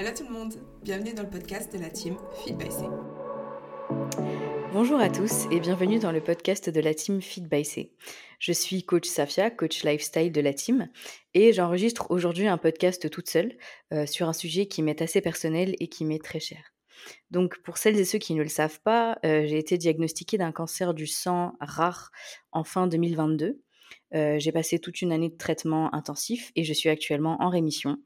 Hello tout le monde, bienvenue dans le podcast de la team Feed by C. Bonjour à tous et bienvenue dans le podcast de la team Feed by C. Je suis coach Safia, coach lifestyle de la team, et j'enregistre aujourd'hui un podcast toute seule euh, sur un sujet qui m'est assez personnel et qui m'est très cher. Donc pour celles et ceux qui ne le savent pas, euh, j'ai été diagnostiquée d'un cancer du sang rare en fin 2022. Euh, j'ai passé toute une année de traitement intensif et je suis actuellement en rémission.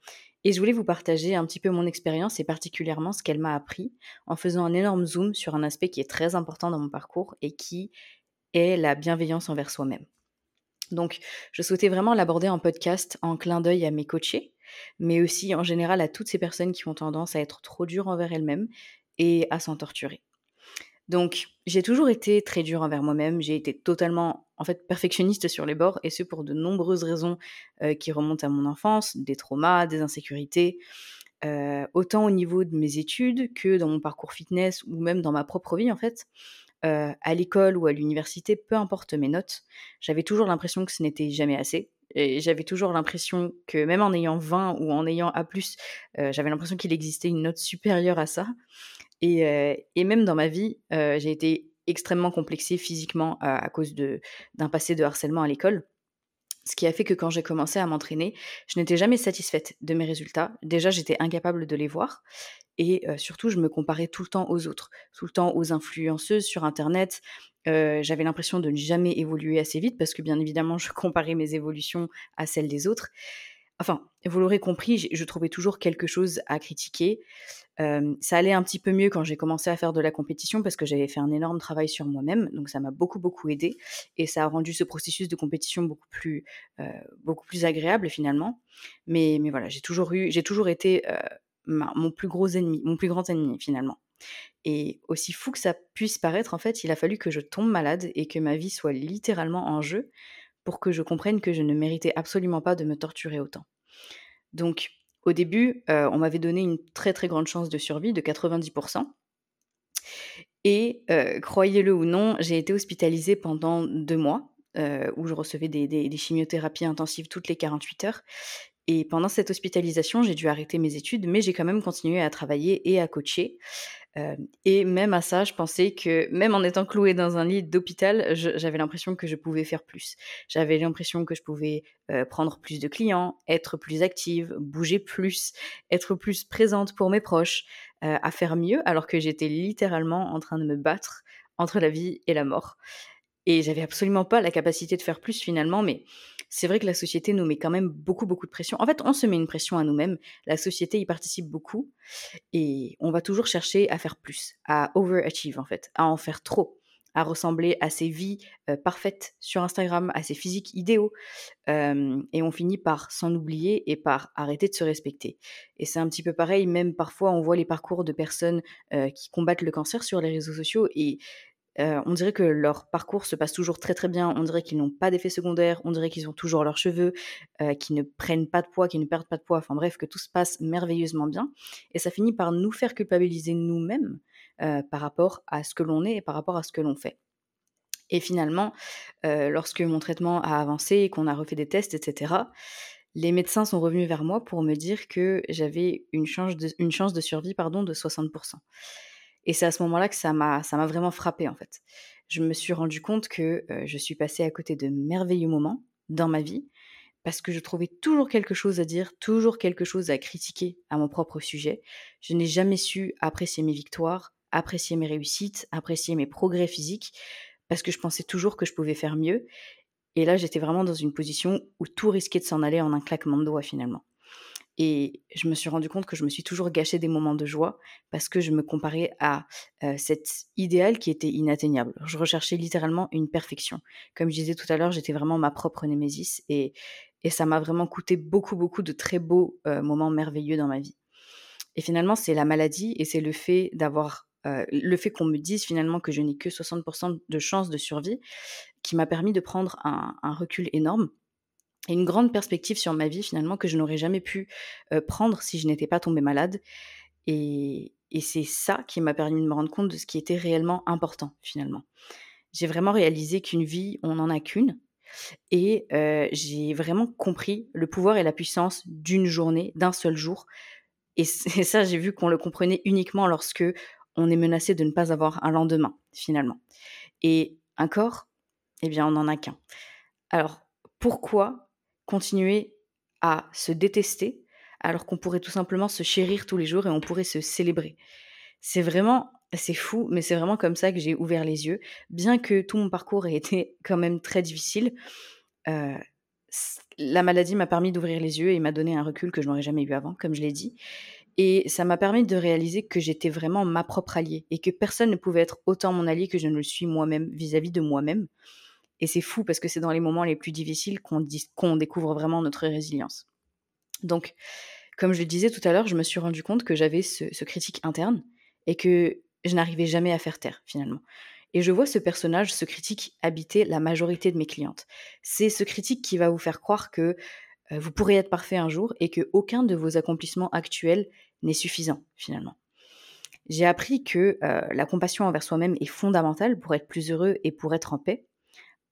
Et je voulais vous partager un petit peu mon expérience et particulièrement ce qu'elle m'a appris en faisant un énorme zoom sur un aspect qui est très important dans mon parcours et qui est la bienveillance envers soi-même. Donc, je souhaitais vraiment l'aborder en podcast en clin d'œil à mes coachés, mais aussi en général à toutes ces personnes qui ont tendance à être trop dures envers elles-mêmes et à s'en torturer. Donc, j'ai toujours été très dure envers moi-même. J'ai été totalement, en fait, perfectionniste sur les bords, et ce pour de nombreuses raisons euh, qui remontent à mon enfance, des traumas, des insécurités, euh, autant au niveau de mes études que dans mon parcours fitness ou même dans ma propre vie, en fait. Euh, à l'école ou à l'université, peu importe mes notes, j'avais toujours l'impression que ce n'était jamais assez. Et j'avais toujours l'impression que même en ayant 20 ou en ayant A+, j'avais l'impression qu'il existait une note supérieure à ça. Et, même dans ma vie, j'ai été extrêmement complexée physiquement à, cause d'un passé de harcèlement à l'école. Ce qui a fait que quand j'ai commencé à m'entraîner, je n'étais jamais satisfaite de mes résultats. Déjà, j'étais incapable de les voir. Et surtout, je me comparais tout le temps aux autres, tout le temps aux influenceuses sur Internet. J'avais l'impression de ne jamais évoluer assez vite parce que bien évidemment, je comparais mes évolutions à celles des autres. Enfin, vous l'aurez compris, je trouvais toujours quelque chose à critiquer. Ça allait un petit peu mieux quand j'ai commencé à faire de la compétition parce que j'avais fait un énorme travail sur moi-même, donc ça m'a beaucoup beaucoup aidé et ça a rendu ce processus de compétition beaucoup plus beaucoup plus agréable finalement. Mais mais voilà, j'ai toujours eu, j'ai toujours été mon plus gros ennemi, mon plus grand ennemi finalement. Et aussi fou que ça puisse paraître, en fait, il a fallu que je tombe malade et que ma vie soit littéralement en jeu pour que je comprenne que je ne méritais absolument pas de me torturer autant. Donc, au début, euh, on m'avait donné une très très grande chance de survie de 90%. Et euh, croyez-le ou non, j'ai été hospitalisée pendant deux mois, euh, où je recevais des, des, chimiothérapies intensives toutes les 48 heures. Et pendant cette hospitalisation, j'ai dû arrêter mes études, mais j'ai quand même continué à travailler et à coacher et même à ça, je pensais que même en étant clouée dans un lit d'hôpital, j'avais l'impression que je pouvais faire plus. J'avais l'impression que je pouvais prendre plus de clients, être plus active, bouger plus, être plus présente pour mes proches, à faire mieux, alors que j'étais littéralement en train de me battre entre la vie et la mort. Et j'avais absolument pas la capacité de faire plus finalement, mais c'est vrai que la société nous met quand même beaucoup, beaucoup de pression. En fait, on se met une pression à nous-mêmes. La société y participe beaucoup. Et on va toujours chercher à faire plus, à overachieve en fait, à en faire trop, à ressembler à ces vies euh, parfaites sur Instagram, à ces physiques idéaux. et on finit par s'en oublier et par arrêter de se respecter. Et c'est un petit peu pareil, même parfois on voit les parcours de personnes euh, qui combattent le cancer sur les réseaux sociaux et on dirait que leur parcours se passe toujours très très bien, on dirait qu'ils n'ont pas d'effets secondaires, on dirait qu'ils ont toujours leurs cheveux, qu'ils ne prennent pas de poids, qu'ils ne perdent pas de poids, enfin bref, que tout se passe merveilleusement bien. Et ça finit par nous faire culpabiliser nous-mêmes par rapport à ce que l'on est et par rapport à ce que l'on fait. Et finalement, lorsque mon traitement a avancé et qu'on a refait des tests, etc., les médecins sont revenus vers moi pour me dire que j'avais une chance de, une chance de survie pardon, de 60%. Et c'est à ce moment-là que ça m'a, ça m'a vraiment frappé en fait. Je me suis rendu compte que je suis passée à côté de merveilleux moments dans ma vie parce que je trouvais toujours quelque chose à dire, toujours quelque chose à critiquer à mon propre sujet. Je n'ai jamais su apprécier mes victoires, apprécier mes réussites, apprécier mes progrès physiques parce que je pensais toujours que je pouvais faire mieux. Et là, j'étais vraiment dans une position où tout risquait de s'en aller en un claquement de doigts finalement. Et je me suis rendu compte que je me suis toujours gâché des moments de joie parce que je me comparais à cet idéal qui était inatteignable. Je recherchais littéralement une perfection. Comme je disais tout à l'heure, j'étais vraiment ma propre némésis et, et ça m'a vraiment coûté beaucoup, beaucoup de très beaux moments merveilleux dans ma vie. Et finalement, c'est la maladie et c'est le fait d'avoir le fait qu'on me dise finalement que je n'ai que 60% de chances de survie qui m'a permis de prendre un, un recul énorme et une grande perspective sur ma vie finalement que je n'aurais jamais pu prendre si je n'étais pas tombée malade. Et, c'est ça qui m'a permis de me rendre compte de ce qui était réellement important finalement. J'ai vraiment réalisé qu'une vie, on n'en a qu'une. Et j'ai vraiment compris le pouvoir et la puissance d'une journée, d'un seul jour, Et, ça, j'ai vu qu'on le comprenait uniquement lorsque on est menacé de ne pas avoir un lendemain, finalement. Et un corps, eh bien, on n'en a qu'un. Alors, pourquoi continuer à se détester alors qu'on pourrait tout simplement se chérir tous les jours et on pourrait se célébrer C'est vraiment, c'est fou, mais c'est vraiment comme ça que j'ai ouvert les yeux. Bien que tout mon parcours ait été quand même très difficile, euh, la maladie m'a permis d'ouvrir les yeux et m'a donné un recul que je n'aurais jamais eu avant, comme je l'ai dit. Et ça m'a permis de réaliser que j'étais vraiment ma propre alliée et que personne ne pouvait être autant mon allié que je ne le suis moi-même vis-à-vis de moi-même. Et c'est fou parce que c'est dans les moments les plus difficiles qu'on découvre vraiment notre résilience. Donc, comme je le disais tout à l'heure, je me suis rendu compte que j'avais ce, critique interne et que je n'arrivais jamais à faire taire finalement. Et je vois ce personnage, ce critique, habiter la majorité de mes clientes. C'est ce critique qui va vous faire croire que euh, vous pourrez être parfait un jour et que aucun de vos accomplissements actuels n'est suffisant finalement. J'ai appris que euh, la compassion envers soi-même est fondamentale pour être plus heureux et pour être en paix,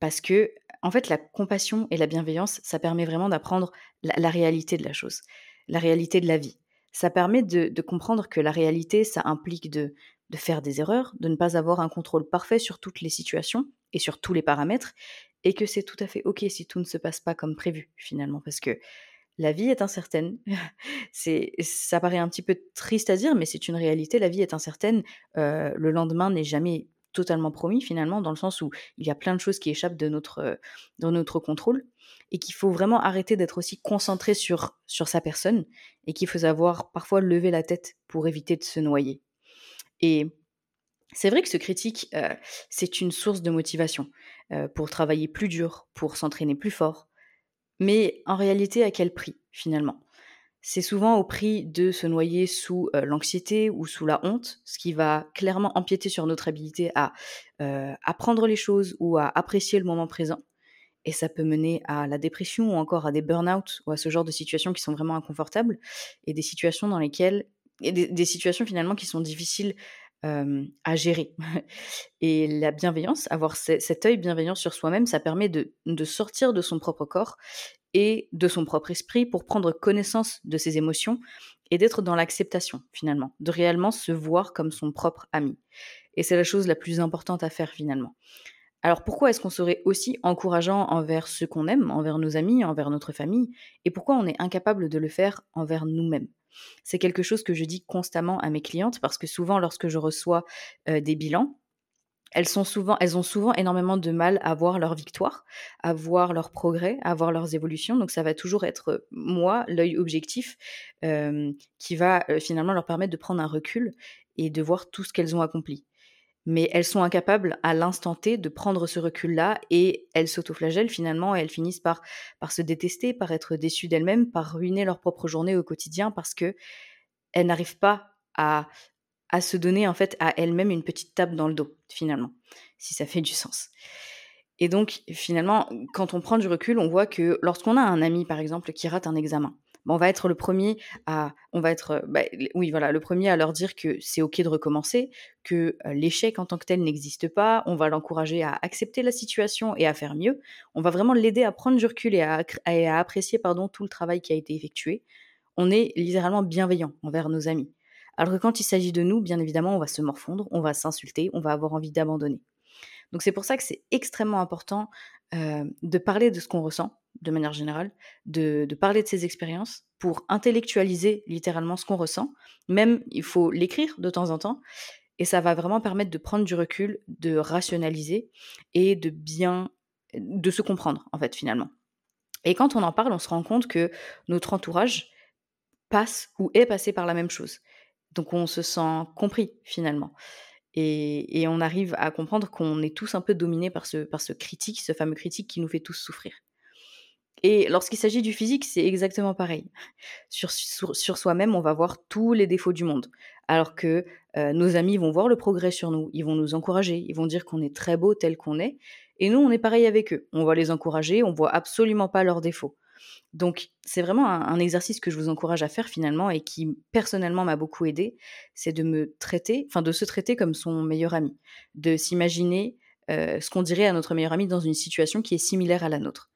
parce que en fait la compassion et la bienveillance, ça permet vraiment d'apprendre la, réalité de la chose, la réalité de la vie. Ça permet de comprendre que la réalité, ça implique de, faire des erreurs, de ne pas avoir un contrôle parfait sur toutes les situations et sur tous les paramètres, et que c'est tout à fait ok si tout ne se passe pas comme prévu finalement, parce que la vie est incertaine. c'est, ça paraît un petit peu triste à dire, mais c'est une réalité. La vie est incertaine. Euh, le lendemain n'est jamais totalement promis finalement, dans le sens où il y a plein de choses qui échappent de notre, euh, de notre contrôle et qu'il faut vraiment arrêter d'être aussi concentré sur, sur sa personne et qu'il faut savoir parfois lever la tête pour éviter de se noyer. Et c'est vrai que ce critique, euh, c'est une source de motivation euh, pour travailler plus dur, pour s'entraîner plus fort. Mais en réalité, à quel prix finalement? C'est souvent au prix de se noyer sous euh, l'anxiété ou sous la honte, ce qui va clairement empiéter sur notre habilité à apprendre les choses ou à apprécier le moment présent. Et ça peut mener à la dépression ou encore à des burn-out ou à ce genre de situations qui sont vraiment inconfortables et des situations dans lesquelles des, situations finalement qui sont difficiles à gérer. Et la bienveillance, avoir cet œil bienveillant sur soi-même, ça permet de, sortir de son propre corps et de son propre esprit pour prendre connaissance de ses émotions et d'être dans l'acceptation finalement, de réellement se voir comme son propre ami. Et c'est la chose la plus importante à faire finalement. Alors pourquoi est-ce qu'on serait aussi encourageant envers ceux qu'on aime, envers nos amis, envers notre famille, et pourquoi on est incapable de le faire envers nous-mêmes? C'est quelque chose que je dis constamment à mes clientes parce que souvent, lorsque je reçois des bilans, elles, souvent, elles ont souvent énormément de mal à voir leur victoire, à voir leur progrès, à voir leurs évolutions. Donc ça va toujours être moi, l'œil objectif, qui va finalement leur permettre de prendre un recul et de voir tout ce qu'elles ont accompli mais elles sont incapables à l'instant T de prendre ce recul-là et elles s'autoflagellent finalement et elles finissent par, par se détester, par être déçues d'elles-mêmes, par ruiner leur propre journée au quotidien parce que elles n'arrivent pas à, à se donner en fait à elles-mêmes une petite tape dans le dos finalement, si ça fait du sens. Et donc finalement, quand on prend du recul, on voit que lorsqu'on a un ami par exemple qui rate un examen, on va être le premier à, on va être, bah, oui, voilà, le premier à leur dire que c'est ok de recommencer, que l'échec en tant que tel n'existe pas. On va l'encourager à accepter la situation et à faire mieux. On va vraiment l'aider à prendre du recul et à, à apprécier, pardon, tout le travail qui a été effectué. On est littéralement bienveillant envers nos amis. Alors que quand il s'agit de nous, bien évidemment, on va se morfondre, on va s'insulter, on va avoir envie d'abandonner. Donc c'est pour ça que c'est extrêmement important de parler de ce qu'on ressent de manière générale, de, parler de ses expériences pour intellectualiser littéralement ce qu'on ressent. Même, il faut l'écrire de temps en temps. Et ça va vraiment permettre de prendre du recul, de rationaliser et de bien, de se comprendre, en fait, finalement. Et quand on en parle, on se rend compte que notre entourage passe ou est passé par la même chose. Donc on se sent compris, finalement. Et, on arrive à comprendre qu'on est tous un peu dominés par ce, critique, ce fameux critique qui nous fait tous souffrir. Et lorsqu'il s'agit du physique, c'est exactement pareil. Sur, sur, soi-même, on va voir tous les défauts du monde. Alors que euh, nos amis vont voir le progrès sur nous, ils vont nous encourager, ils vont dire qu'on est très beau tel qu'on est. Et nous, on est pareil avec eux. On va les encourager, on voit absolument pas leurs défauts. Donc, c'est vraiment un, exercice que je vous encourage à faire finalement et qui personnellement m'a beaucoup aidé, c'est de me traiter, enfin de se traiter comme son meilleur ami, de s'imaginer euh, ce qu'on dirait à notre meilleur ami dans une situation qui est similaire à la nôtre.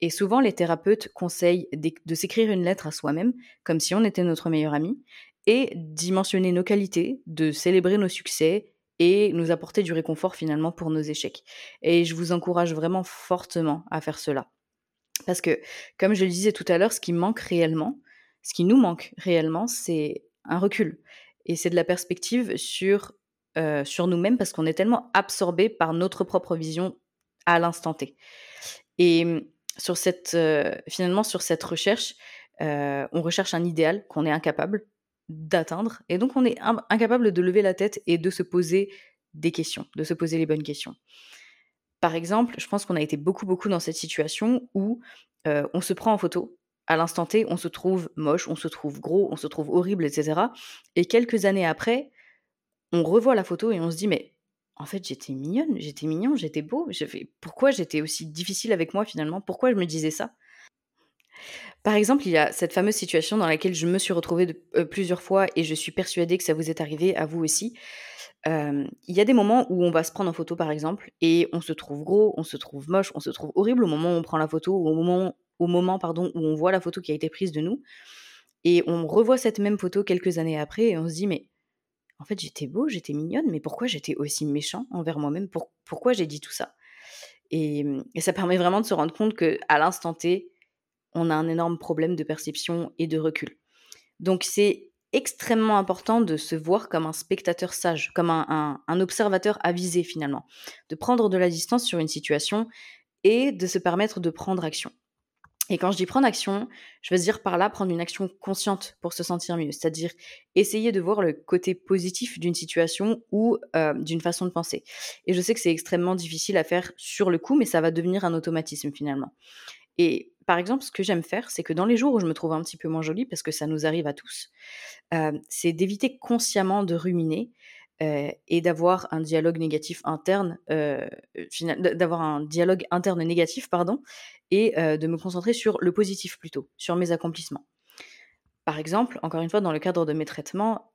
Et souvent, les thérapeutes conseillent de s'écrire une lettre à soi-même, comme si on était notre meilleur ami, et dimensionner nos qualités, de célébrer nos succès et nous apporter du réconfort finalement pour nos échecs. Et je vous encourage vraiment fortement à faire cela. Parce que, comme je le disais tout à l'heure, ce qui manque réellement, ce qui nous manque réellement, c'est un recul. Et c'est de la perspective sur, euh, sur nous-mêmes parce qu'on est tellement absorbé par notre propre vision à l'instant T. Et hum, sur cette, euh, finalement, sur cette recherche, euh, on recherche un idéal qu'on est incapable d'atteindre. Et donc, on est incapable de lever la tête et de se poser des questions, de se poser les bonnes questions. Par exemple, je pense qu'on a été beaucoup, beaucoup dans cette situation où euh, on se prend en photo. À l'instant T, on se trouve moche, on se trouve gros, on se trouve horrible, etc. Et quelques années après, on revoit la photo et on se dit, mais en fait, j'étais mignonne, j'étais mignon, j'étais beau. Pourquoi j'étais aussi difficile avec moi finalement? Pourquoi je me disais ça? Par exemple, il y a cette fameuse situation dans laquelle je me suis retrouvée euh, plusieurs fois et je suis persuadée que ça vous est arrivé à vous aussi. Il y a des moments où on va se prendre en photo, par exemple, et on se trouve gros, on se trouve moche, on se trouve horrible au moment où on prend la photo, ou au moment, au moment pardon, où on voit la photo qui a été prise de nous. Et on revoit cette même photo quelques années après et on se dit, mais en fait, j'étais beau, j'étais mignonne, mais pourquoi j'étais aussi méchant envers moi-même? Pourquoi j'ai dit tout ça? Et, et, ça permet vraiment de se rendre compte que à l'instant T, on a un énorme problème de perception et de recul. Donc c'est extrêmement important de se voir comme un spectateur sage, comme un, observateur avisé finalement, de prendre de la distance sur une situation et de se permettre de prendre action. Et quand je dis prendre action, je veux dire par là prendre une action consciente pour se sentir mieux, c'est-à-dire essayer de voir le côté positif d'une situation ou euh, d'une façon de penser. Et je sais que c'est extrêmement difficile à faire sur le coup, mais ça va devenir un automatisme finalement. Et par exemple, ce que j'aime faire, c'est que dans les jours où je me trouve un petit peu moins jolie, parce que ça nous arrive à tous, euh, c'est d'éviter consciemment de ruminer euh, et d'avoir un dialogue négatif interne, euh, d'avoir un dialogue interne négatif, pardon, et de me concentrer sur le positif plutôt, sur mes accomplissements. Par exemple, encore une fois, dans le cadre de mes traitements,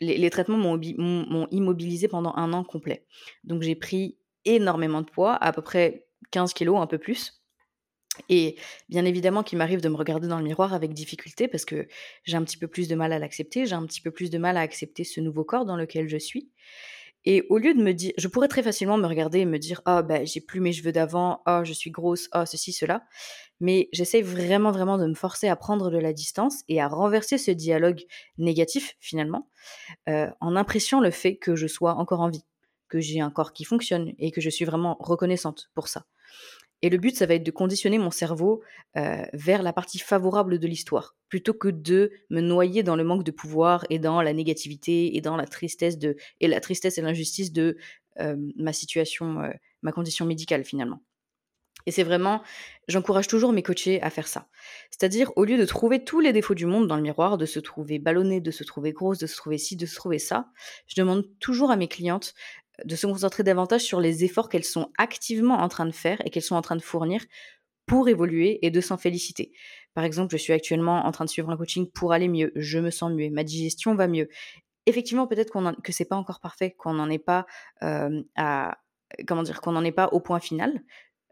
les, les, traitements m'ont immobilisé pendant un an complet. Donc j'ai pris énormément de poids, à peu près 15 kilos, un peu plus. Et bien évidemment qu'il m'arrive de me regarder dans le miroir avec difficulté parce que j'ai un petit peu plus de mal à l'accepter, j'ai un petit peu plus de mal à accepter ce nouveau corps dans lequel je suis. Et au lieu de me dire, je pourrais très facilement me regarder et me dire, oh, bah, j'ai plus mes cheveux d'avant, oh, je suis grosse, oh, ceci, cela. Mais j'essaie vraiment, vraiment de me forcer à prendre de la distance et à renverser ce dialogue négatif, finalement, euh, en impression le fait que je sois encore en vie, que j'ai un corps qui fonctionne et que je suis vraiment reconnaissante pour ça. Et le but, ça va être de conditionner mon cerveau vers la partie favorable de l'histoire, plutôt que de me noyer dans le manque de pouvoir et dans la négativité et dans la tristesse de et la tristesse et l'injustice de ma situation, ma condition médicale finalement. Et c'est vraiment, j'encourage toujours mes coachés à faire ça. C'est-à-dire, au lieu de trouver tous les défauts du monde dans le miroir, de se trouver ballonné, de se trouver grosse, de se trouver ci, de se trouver ça, je demande toujours à mes clientes de se concentrer davantage sur les efforts qu'elles sont activement en train de faire et qu'elles sont en train de fournir pour évoluer et de s'en féliciter. Par exemple, je suis actuellement en train de suivre un coaching pour aller mieux, je me sens mieux, ma digestion va mieux. Effectivement, peut-être qu'on que c'est pas encore parfait, qu'on n'en est pas euh, comment dire, qu'on n'en est pas au point final,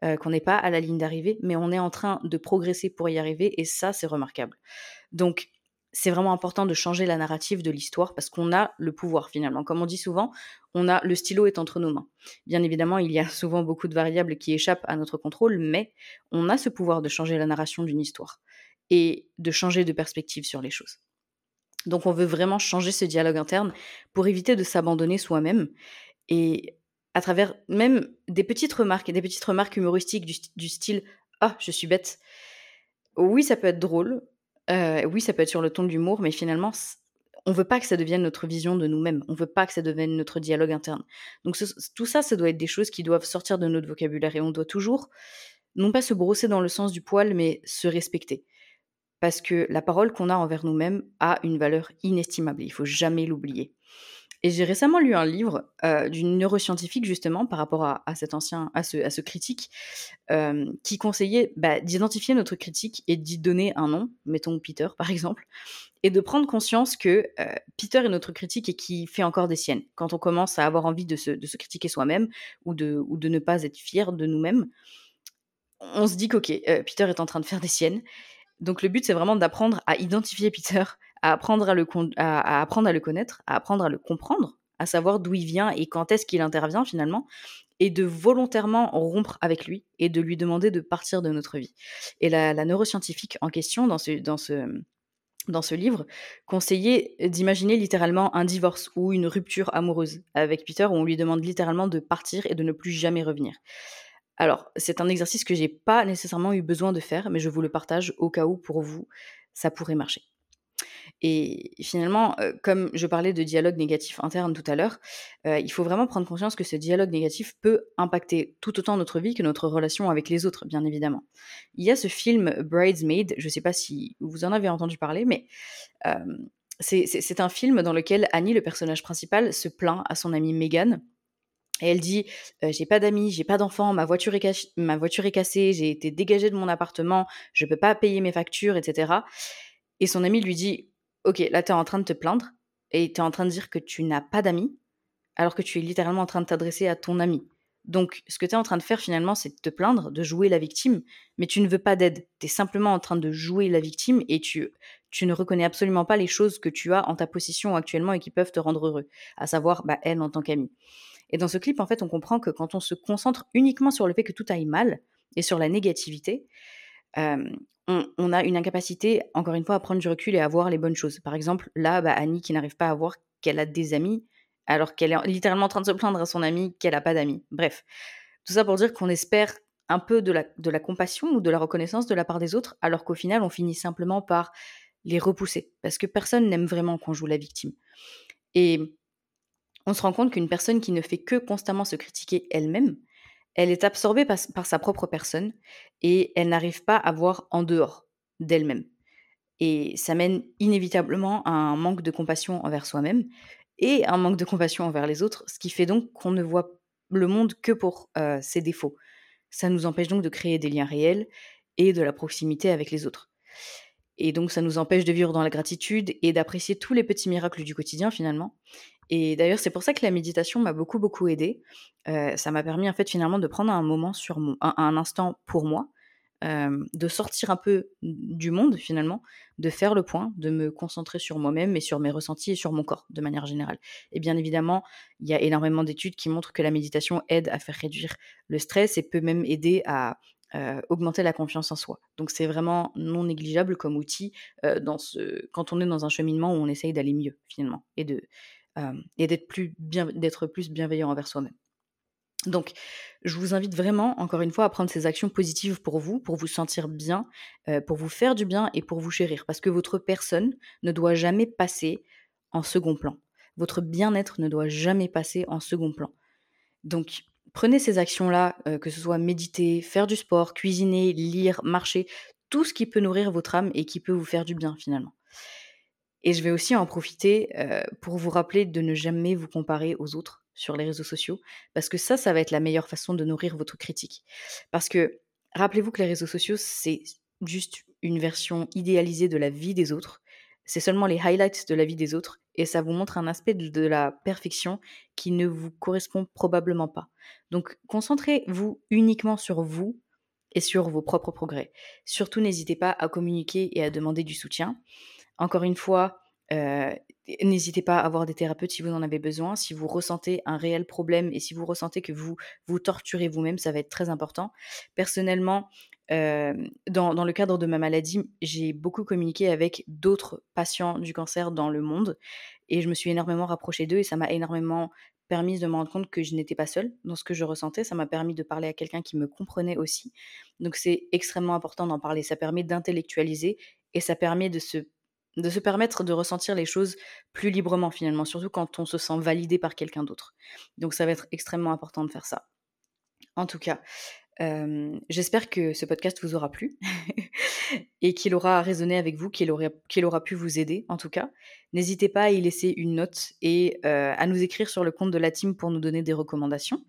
euh, qu'on n'est pas à la ligne d'arrivée, mais on est en train de progresser pour y arriver et ça, c'est remarquable. Donc, c'est vraiment important de changer la narrative de l'histoire parce qu'on a le pouvoir finalement. Comme on dit souvent, on a le stylo est entre nos mains. Bien évidemment, il y a souvent beaucoup de variables qui échappent à notre contrôle, mais on a ce pouvoir de changer la narration d'une histoire et de changer de perspective sur les choses. Donc on veut vraiment changer ce dialogue interne pour éviter de s'abandonner soi-même et à travers même des petites remarques et des petites remarques humoristiques du, du style ah je suis bête. Oui, ça peut être drôle, euh, oui, ça peut être sur le ton de l'humour, mais finalement, on veut pas que ça devienne notre vision de nous-mêmes. On veut pas que ça devienne notre dialogue interne. Donc tout ça, ça doit être des choses qui doivent sortir de notre vocabulaire et on doit toujours non pas se brosser dans le sens du poil, mais se respecter. Parce que la parole qu'on a envers nous-mêmes a une valeur inestimable. Il faut jamais l'oublier. Et j'ai récemment lu un livre euh, d'une neuroscientifique justement par rapport à, cet ancien, à ce, critique, euh, qui conseillait bah, d'identifier notre critique et d'y donner un nom, mettons Peter par exemple, et de prendre conscience que euh, Peter est notre critique et qui fait encore des siennes. Quand on commence à avoir envie de se, de se critiquer soi-même ou de, ou de ne pas être fier de nous-mêmes, on se dit qu'ok, Peter est en train de faire des siennes. Donc le but c'est vraiment d'apprendre à identifier Peter, à apprendre à le, connaître, à apprendre à le comprendre, à savoir d'où il vient et quand est-ce qu'il intervient finalement, et de volontairement rompre avec lui et de lui demander de partir de notre vie. Et la, neuroscientifique en question dans ce, dans ce, dans ce livre conseillait d'imaginer littéralement un divorce ou une rupture amoureuse avec Peter où on lui demande littéralement de partir et de ne plus jamais revenir. Alors, c'est un exercice que j'ai pas nécessairement eu besoin de faire, mais je vous le partage au cas où pour vous, ça pourrait marcher. Et finalement, comme je parlais de dialogue négatif interne tout à l'heure, il faut vraiment prendre conscience que ce dialogue négatif peut impacter tout autant notre vie que notre relation avec les autres, bien évidemment. Il y a ce film Bridesmaid, je ne sais pas si vous en avez entendu parler, mais c'est un film dans lequel Annie, le personnage principal, se plaint à son amie Megan. Et elle dit J'ai pas d'amis, j'ai pas d'enfants, ma, voiture est cassée, j'ai été dégagée de mon appartement, je peux pas payer mes factures, etc. Et son ami lui dit Ok, là, tu es en train de te plaindre et tu es en train de dire que tu n'as pas d'amis, alors que tu es littéralement en train de t'adresser à ton ami. Donc, ce que tu es en train de faire finalement, c'est de te plaindre, de jouer la victime, mais tu ne veux pas d'aide. Tu es simplement en train de jouer la victime et tu, tu ne reconnais absolument pas les choses que tu as en ta possession actuellement et qui peuvent te rendre heureux, à savoir bah, elle en tant qu'amie. Et dans ce clip, en fait, on comprend que quand on se concentre uniquement sur le fait que tout aille mal et sur la négativité, on, a une incapacité, encore une fois, à prendre du recul et à voir les bonnes choses. Par exemple, là, bah, Annie qui n'arrive pas à voir qu'elle a des amis, alors qu'elle est littéralement en train de se plaindre à son ami qu'elle n'a pas d'amis. Bref, tout ça pour dire qu'on espère un peu de la, de la compassion ou de la reconnaissance de la part des autres, alors qu'au final, on finit simplement par les repousser, parce que personne n'aime vraiment qu'on joue la victime. Et on se rend compte qu'une personne qui ne fait que constamment se critiquer elle-même, elle est absorbée par, sa propre personne et elle n'arrive pas à voir en dehors d'elle-même. Et ça mène inévitablement à un manque de compassion envers soi-même et un manque de compassion envers les autres, ce qui fait donc qu'on ne voit le monde que pour euh, ses défauts. Ça nous empêche donc de créer des liens réels et de la proximité avec les autres. Et donc ça nous empêche de vivre dans la gratitude et d'apprécier tous les petits miracles du quotidien finalement. Et d'ailleurs, c'est pour ça que la méditation m'a beaucoup, beaucoup aidé. Euh, ça m'a permis, en fait, finalement, de prendre un moment sur un, instant pour moi, euh, de sortir un peu du monde, finalement, de faire le point, de me concentrer sur moi-même et sur mes ressentis et sur mon corps, de manière générale. Et bien évidemment, il y a énormément d'études qui montrent que la méditation aide à faire réduire le stress et peut même aider à euh, augmenter la confiance en soi. Donc c'est vraiment non négligeable comme outil dans ce, quand on est dans un cheminement où on essaye d'aller mieux finalement et de, et d'être plus, bien, plus bienveillant envers soi-même. Donc, je vous invite vraiment, encore une fois, à prendre ces actions positives pour vous, pour vous sentir bien, pour vous faire du bien et pour vous chérir. Parce que votre personne ne doit jamais passer en second plan. Votre bien-être ne doit jamais passer en second plan. Donc, prenez ces actions-là, que ce soit méditer, faire du sport, cuisiner, lire, marcher, tout ce qui peut nourrir votre âme et qui peut vous faire du bien finalement. Et je vais aussi en profiter pour vous rappeler de ne jamais vous comparer aux autres sur les réseaux sociaux, parce que ça, ça va être la meilleure façon de nourrir votre critique. Parce que rappelez-vous que les réseaux sociaux, c'est juste une version idéalisée de la vie des autres. C'est seulement les highlights de la vie des autres, et ça vous montre un aspect de, de la perfection qui ne vous correspond probablement pas. Donc concentrez-vous uniquement sur vous et sur vos propres progrès. Surtout, n'hésitez pas à communiquer et à demander du soutien. Encore une fois, euh, n'hésitez pas à avoir des thérapeutes si vous en avez besoin. Si vous ressentez un réel problème et si vous ressentez que vous vous torturez vous-même, ça va être très important. Personnellement, euh, dans, dans, le cadre de ma maladie, j'ai beaucoup communiqué avec d'autres patients du cancer dans le monde et je me suis énormément rapprochée d'eux et ça m'a énormément permis de me rendre compte que je n'étais pas seule dans ce que je ressentais. Ça m'a permis de parler à quelqu'un qui me comprenait aussi. Donc c'est extrêmement important d'en parler. Ça permet d'intellectualiser et ça permet de se de se permettre de ressentir les choses plus librement finalement, surtout quand on se sent validé par quelqu'un d'autre. Donc ça va être extrêmement important de faire ça. En tout cas, j'espère que ce podcast vous aura plu et qu'il aura résonné avec vous, qu'il aura, aura pu vous aider en tout cas. N'hésitez pas à y laisser une note et à nous écrire sur le compte de la team pour nous donner des recommandations.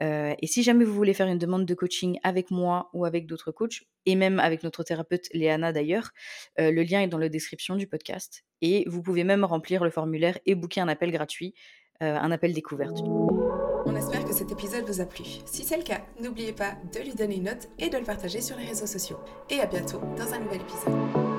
Et si jamais vous voulez faire une demande de coaching avec moi ou avec d'autres coachs, et même avec notre thérapeute Léana d'ailleurs, le lien est dans la description du podcast. Et vous pouvez même remplir le formulaire et booker un appel gratuit, un appel découverte. On espère que cet épisode vous a plu. Si c'est le cas, n'oubliez pas de lui donner une note et de le partager sur les réseaux sociaux. Et à bientôt dans un nouvel épisode.